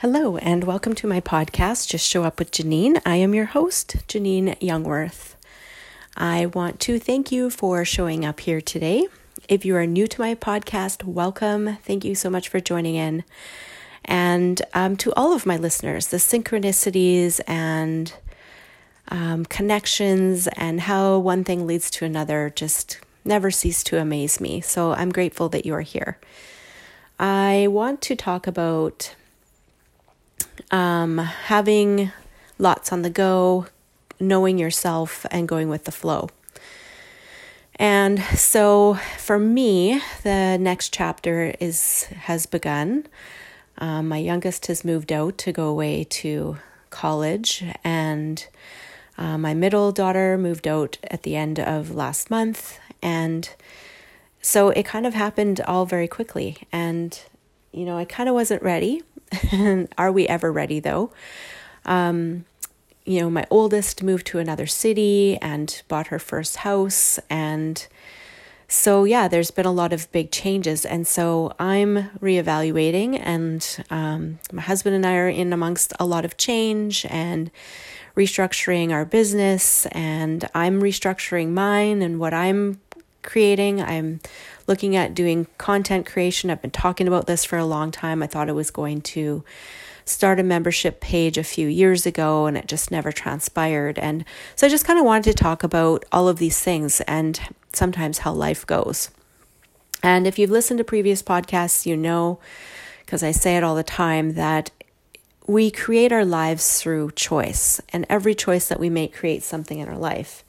Hello, and welcome to my podcast, Just Show Up with Janine. I am your host, Janine Youngworth. I want to thank you for showing up here today. If you are new to my podcast, welcome. Thank you so much for joining in. And um, to all of my listeners, the synchronicities and um, connections and how one thing leads to another just never cease to amaze me. So I'm grateful that you are here. I want to talk about um, having lots on the go, knowing yourself, and going with the flow. And so for me, the next chapter is has begun. Um, my youngest has moved out to go away to college, and uh, my middle daughter moved out at the end of last month, and so it kind of happened all very quickly. And you know, I kind of wasn't ready. Are we ever ready though? Um, you know, my oldest moved to another city and bought her first house. And so, yeah, there's been a lot of big changes. And so I'm reevaluating, and um, my husband and I are in amongst a lot of change and restructuring our business. And I'm restructuring mine and what I'm creating. I'm looking at doing content creation. I've been talking about this for a long time. I thought I was going to start a membership page a few years ago and it just never transpired. And so I just kind of wanted to talk about all of these things and sometimes how life goes. And if you've listened to previous podcasts, you know, because I say it all the time, that we create our lives through choice, and every choice that we make creates something in our life.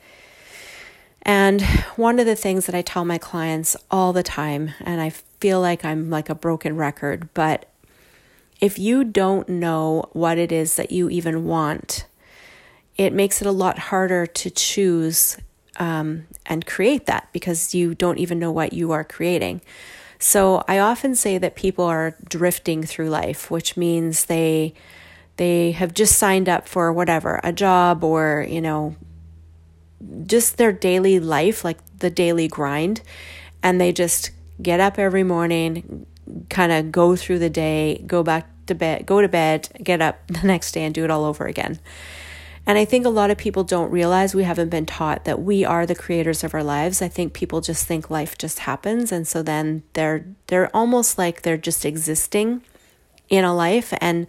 And one of the things that I tell my clients all the time, and I feel like I'm like a broken record, but if you don't know what it is that you even want, it makes it a lot harder to choose um, and create that because you don't even know what you are creating. So I often say that people are drifting through life, which means they they have just signed up for whatever a job or you know just their daily life, like the daily grind, and they just get up every morning, kind of go through the day, go back to bed, go to bed, get up the next day and do it all over again. And I think a lot of people don't realize we haven't been taught that we are the creators of our lives. I think people just think life just happens and so then they're they're almost like they're just existing in a life and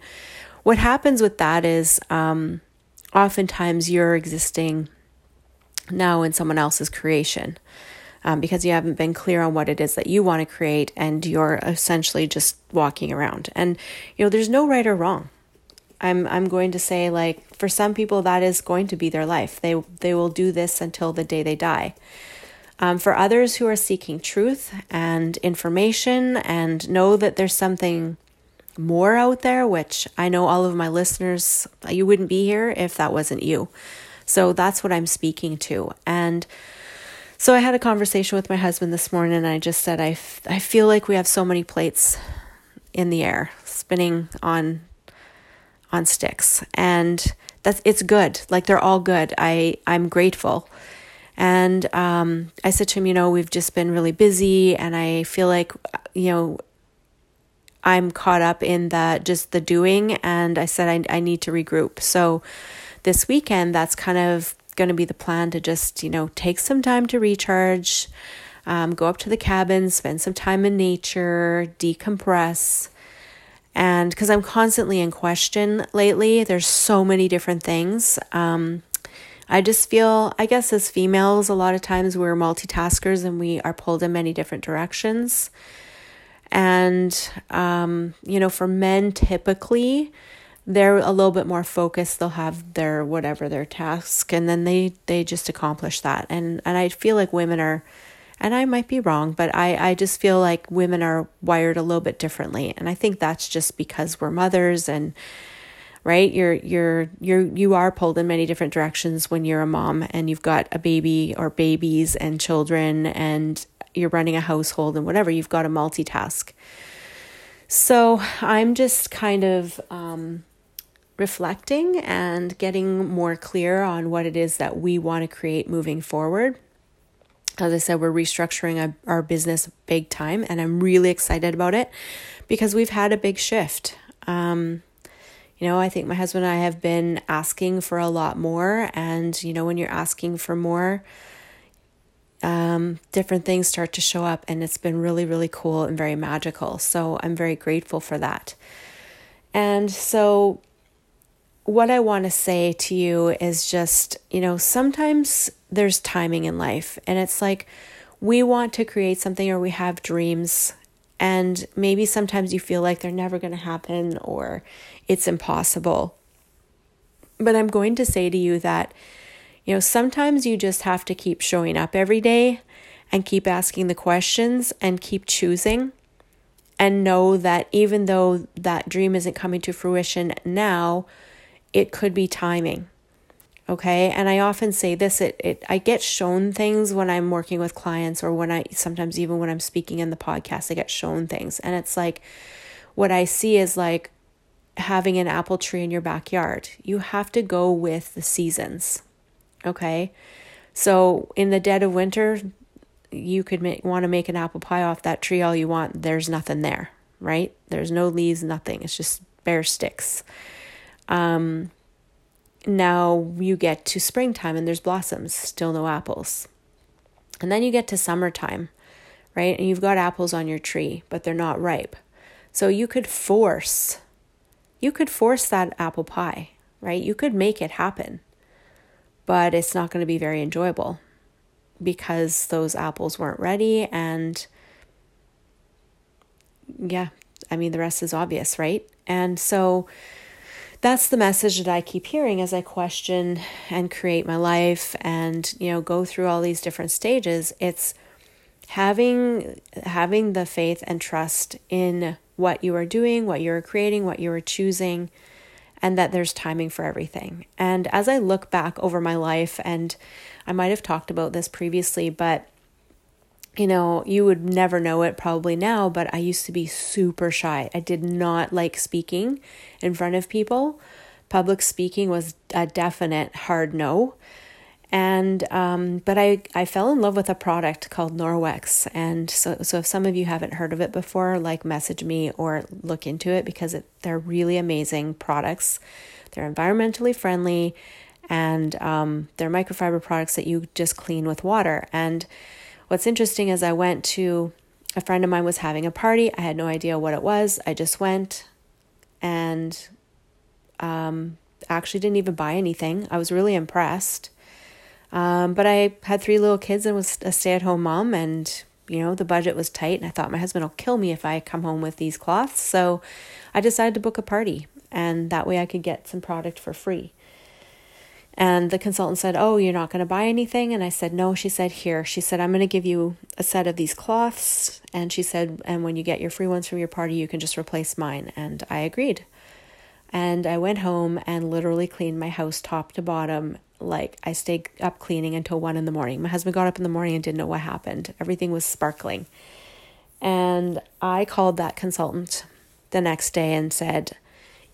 what happens with that is um oftentimes you're existing now in someone else's creation um, because you haven't been clear on what it is that you want to create and you're essentially just walking around. And, you know, there's no right or wrong. I'm I'm going to say like for some people that is going to be their life. They they will do this until the day they die. Um, for others who are seeking truth and information and know that there's something more out there, which I know all of my listeners, you wouldn't be here if that wasn't you. So that's what I'm speaking to. And so I had a conversation with my husband this morning and I just said, I, f- I feel like we have so many plates in the air spinning on on sticks. And that's it's good. Like they're all good. I i'm grateful. And um, i said to him you know we've just been really busy and i feel like you know i'm caught up in the just the doing. And i said i, I need to regroup. So this weekend, that's kind of going to be the plan to just, you know, take some time to recharge, um, go up to the cabin, spend some time in nature, decompress. And because I'm constantly in question lately, there's so many different things. Um, I just feel, I guess, as females, a lot of times we're multitaskers and we are pulled in many different directions. And, um, you know, for men, typically, they're a little bit more focused they'll have their whatever their task and then they they just accomplish that. And and i feel like women are and i might be wrong but i i just feel like women are wired a little bit differently. And i think that's just because we're mothers and right? You're you're you're you are pulled in many different directions when you're a mom and you've got a baby or babies and children and you're running a household and whatever you've got to multitask. So i'm just kind of um reflecting and getting more clear on what it is that we want to create moving forward. As I said, we're restructuring our business big time, and I'm really excited about it because we've had a big shift. Um, You know, I think my husband and I have been asking for a lot more. And, you know, when you're asking for more, um, different things start to show up. And it's been really, really cool and very magical. So I'm very grateful for that. And so, what I want to say to you is just, you know, sometimes there's timing in life. And it's like we want to create something or we have dreams and maybe sometimes you feel like they're never going to happen or it's impossible. But I'm going to say to you that, you know, sometimes you just have to keep showing up every day and keep asking the questions and keep choosing and know that even though that dream isn't coming to fruition now, it could be timing okay? And i often say this it, it i get shown things when i'm working with clients or when i sometimes even when i'm speaking in the podcast i get shown things. And it's like what i see is like having an apple tree in your backyard. You have to go with the seasons okay? So in the dead of winter you could make, want to make an apple pie off that tree all you want. There's nothing there right? There's no leaves nothing. It's just bare sticks um now you get to springtime and there's blossoms, still no apples. And then you get to summertime, right? And you've got apples on your tree, but they're not ripe. So you could force you could force that apple pie, right? You could make it happen. But it's not going to be very enjoyable because those apples weren't ready and yeah, I mean the rest is obvious, right? And so that's the message that I keep hearing as I question and create my life and you know go through all these different stages. It's having having the faith and trust in what you are doing what you are creating what you are choosing and that there's timing for everything. And as I look back over my life and I might have talked about this previously but you know, you would never know it probably now, but I used to be super shy. I did not like speaking in front of people. Public speaking was a definite hard no. And um, but I I fell in love with a product called Norwex, and so so if some of you haven't heard of it before, like message me or look into it because it, they're really amazing products. They're environmentally friendly, and um, they're microfiber products that you just clean with water and What's interesting is I went to a friend of mine was having a party. I had no idea what it was. I just went and um, actually didn't even buy anything. I was really impressed. Um, but I had three little kids and was a stay at home mom, and you know, the budget was tight. And I thought my husband will kill me if I come home with these cloths. So I decided to book a party, and that way I could get some product for free. And the consultant said, Oh, you're not going to buy anything? And I said, No. She said, Here. She said, I'm going to give you a set of these cloths. And she said, And when you get your free ones from your party, you can just replace mine. And I agreed. And I went home and literally cleaned my house top to bottom. Like I stayed up cleaning until one in the morning. My husband got up in the morning and didn't know what happened. Everything was sparkling. And I called that consultant the next day and said,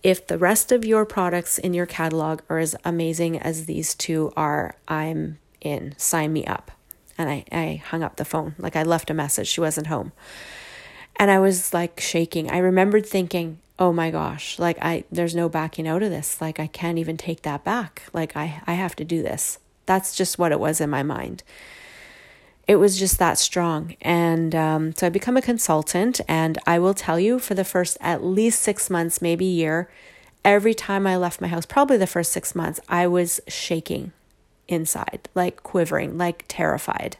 if the rest of your products in your catalog are as amazing as these two are, I'm in. Sign me up. And I, I hung up the phone. Like I left a message. She wasn't home. And I was like shaking. I remembered thinking, oh my gosh, like I there's no backing out of this. Like I can't even take that back. Like I, I have to do this. That's just what it was in my mind it was just that strong. And um, so I become a consultant, and I will tell you for the first at least six months, maybe year, every time I left my house, probably the first six months, I was shaking inside, like quivering, like terrified.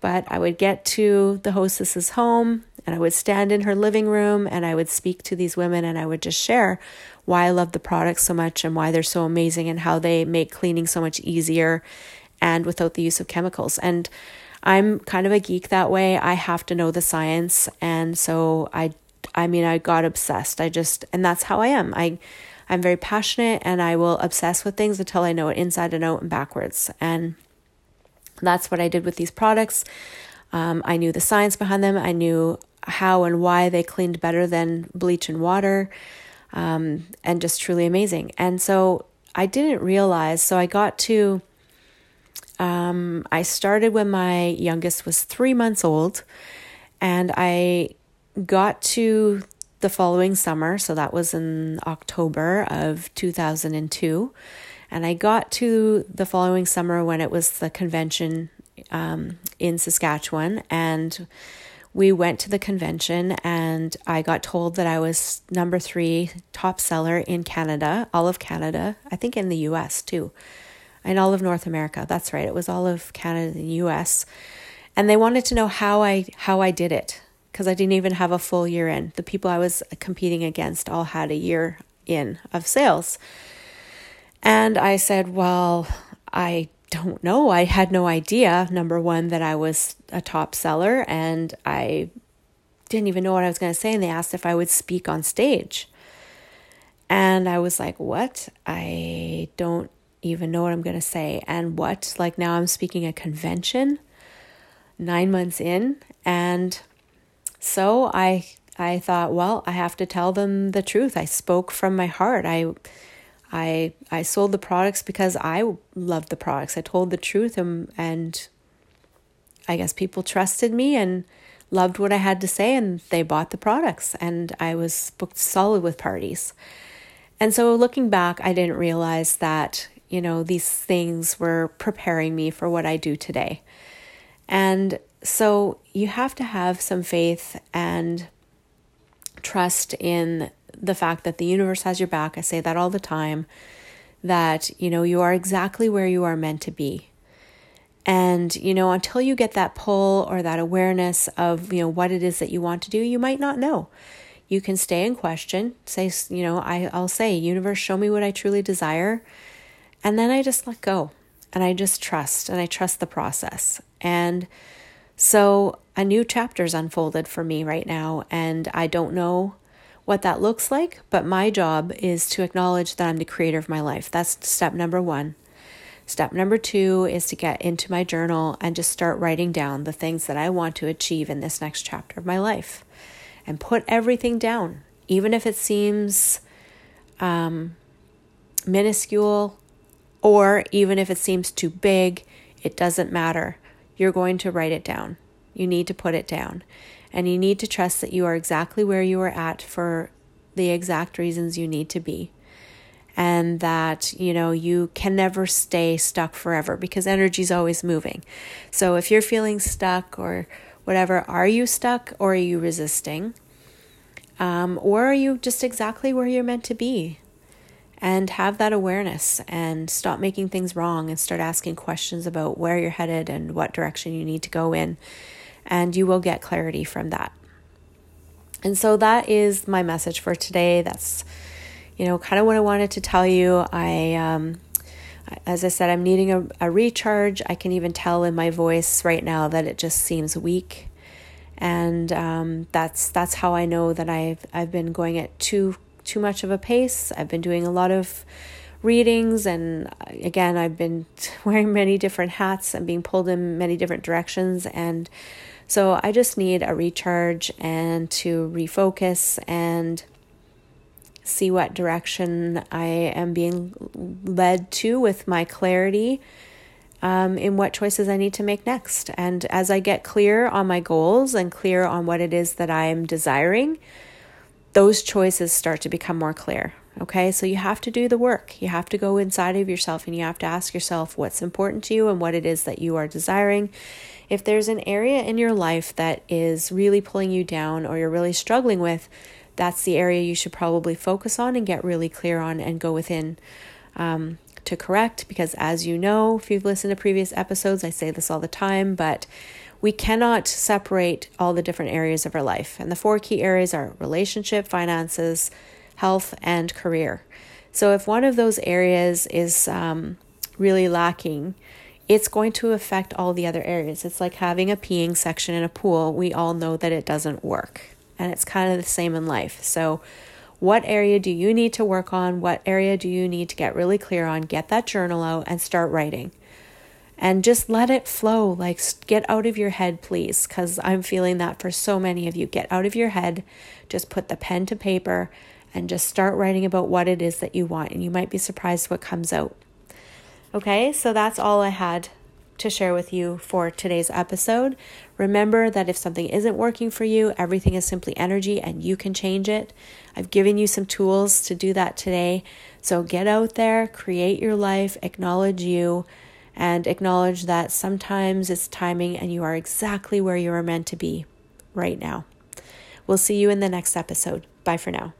But I would get to the hostess's home and I would stand in her living room and I would speak to these women and I would just share why I love the products so much and why they're so amazing and how they make cleaning so much easier and without the use of chemicals. And I'm kind of a geek that way. I have to know the science and so I I mean I got obsessed. I just and that's how I am. I I'm very passionate and I will obsess with things until I know it inside and out and backwards. And that's what I did with these products. Um, I knew the science behind them. I knew how and why they cleaned better than bleach and water, um, and just truly amazing. And so I didn't realize. So I got to um, I started when my youngest was three months old, and I got to the following summer. So that was in October of 2002. And I got to the following summer when it was the convention um, in Saskatchewan. And we went to the convention, and I got told that I was number three top seller in Canada, all of Canada, I think in the US too, and all of North America. That's right, it was all of Canada and the US. And they wanted to know how I how I did it because I didn't even have a full year in. The people I was competing against all had a year in of sales. And I said, Well, I don't know. I had no idea, number one, that I was a top seller, and I didn't even know what I was going to say. And they asked if I would speak on stage. And I was like, What? I don't even know what I'm going to say. And what? Like now I'm speaking a convention nine months in. And so I I thought, well, I have to tell them the truth. I spoke from my heart. I I I sold the products because I loved the products. I told the truth and and I guess people trusted me and loved what I had to say and they bought the products and I was booked solid with parties. And so looking back, I didn't realize that, you know, these things were preparing me for what I do today. And so you have to have some faith and trust in the fact that the universe has your back. I say that all the time that, you know, you are exactly where you are meant to be. And, you know, until you get that pull or that awareness of, you know, what it is that you want to do, you might not know. You can stay in question, say, you know, I, I'll say, universe, show me what I truly desire. And then I just let go and I just trust and I trust the process. And so a new chapter's unfolded for me right now. And I don't know what that looks like, but my job is to acknowledge that I'm the creator of my life. That's step number one. Step number two is to get into my journal and just start writing down the things that I want to achieve in this next chapter of my life and put everything down, even if it seems um, minuscule or even if it seems too big, it doesn't matter. You're going to write it down. You need to put it down. And you need to trust that you are exactly where you are at for the exact reasons you need to be. And that, you know, you can never stay stuck forever because energy is always moving. So if you're feeling stuck or whatever, are you stuck or are you resisting? Um, or are you just exactly where you're meant to be? And have that awareness and stop making things wrong and start asking questions about where you're headed and what direction you need to go in and you will get clarity from that. And so that is my message for today. That's, you know, kind of what I wanted to tell you. I, um, as I said, I'm needing a, a recharge. I can even tell in my voice right now that it just seems weak, and um, that's that's how I know that I've I've been going at too too much of a pace. I've been doing a lot of readings, and again, I've been wearing many different hats and being pulled in many different directions, and so I just need a recharge and to refocus and see what direction I am being led to with my clarity um, in what choices I need to make next. And as I get clear on my goals and clear on what it is that I'm desiring, those choices start to become more clear. Okay, so you have to do the work. You have to go inside of yourself and you have to ask yourself what's important to you and what it is that you are desiring. If there's an area in your life that is really pulling you down or you're really struggling with, that's the area you should probably focus on and get really clear on and go within um, to correct. Because as you know, if you've listened to previous episodes, I say this all the time, but we cannot separate all the different areas of our life. And the four key areas are relationship, finances, health, and career. So if one of those areas is um, really lacking, it's going to affect all the other areas. It's like having a peeing section in a pool. We all know that it doesn't work. And it's kind of the same in life. So, what area do you need to work on? What area do you need to get really clear on? Get that journal out and start writing. And just let it flow. Like, get out of your head, please, because I'm feeling that for so many of you. Get out of your head, just put the pen to paper, and just start writing about what it is that you want. And you might be surprised what comes out. Okay, so that's all I had to share with you for today's episode. Remember that if something isn't working for you, everything is simply energy and you can change it. I've given you some tools to do that today. So get out there, create your life, acknowledge you, and acknowledge that sometimes it's timing and you are exactly where you are meant to be right now. We'll see you in the next episode. Bye for now.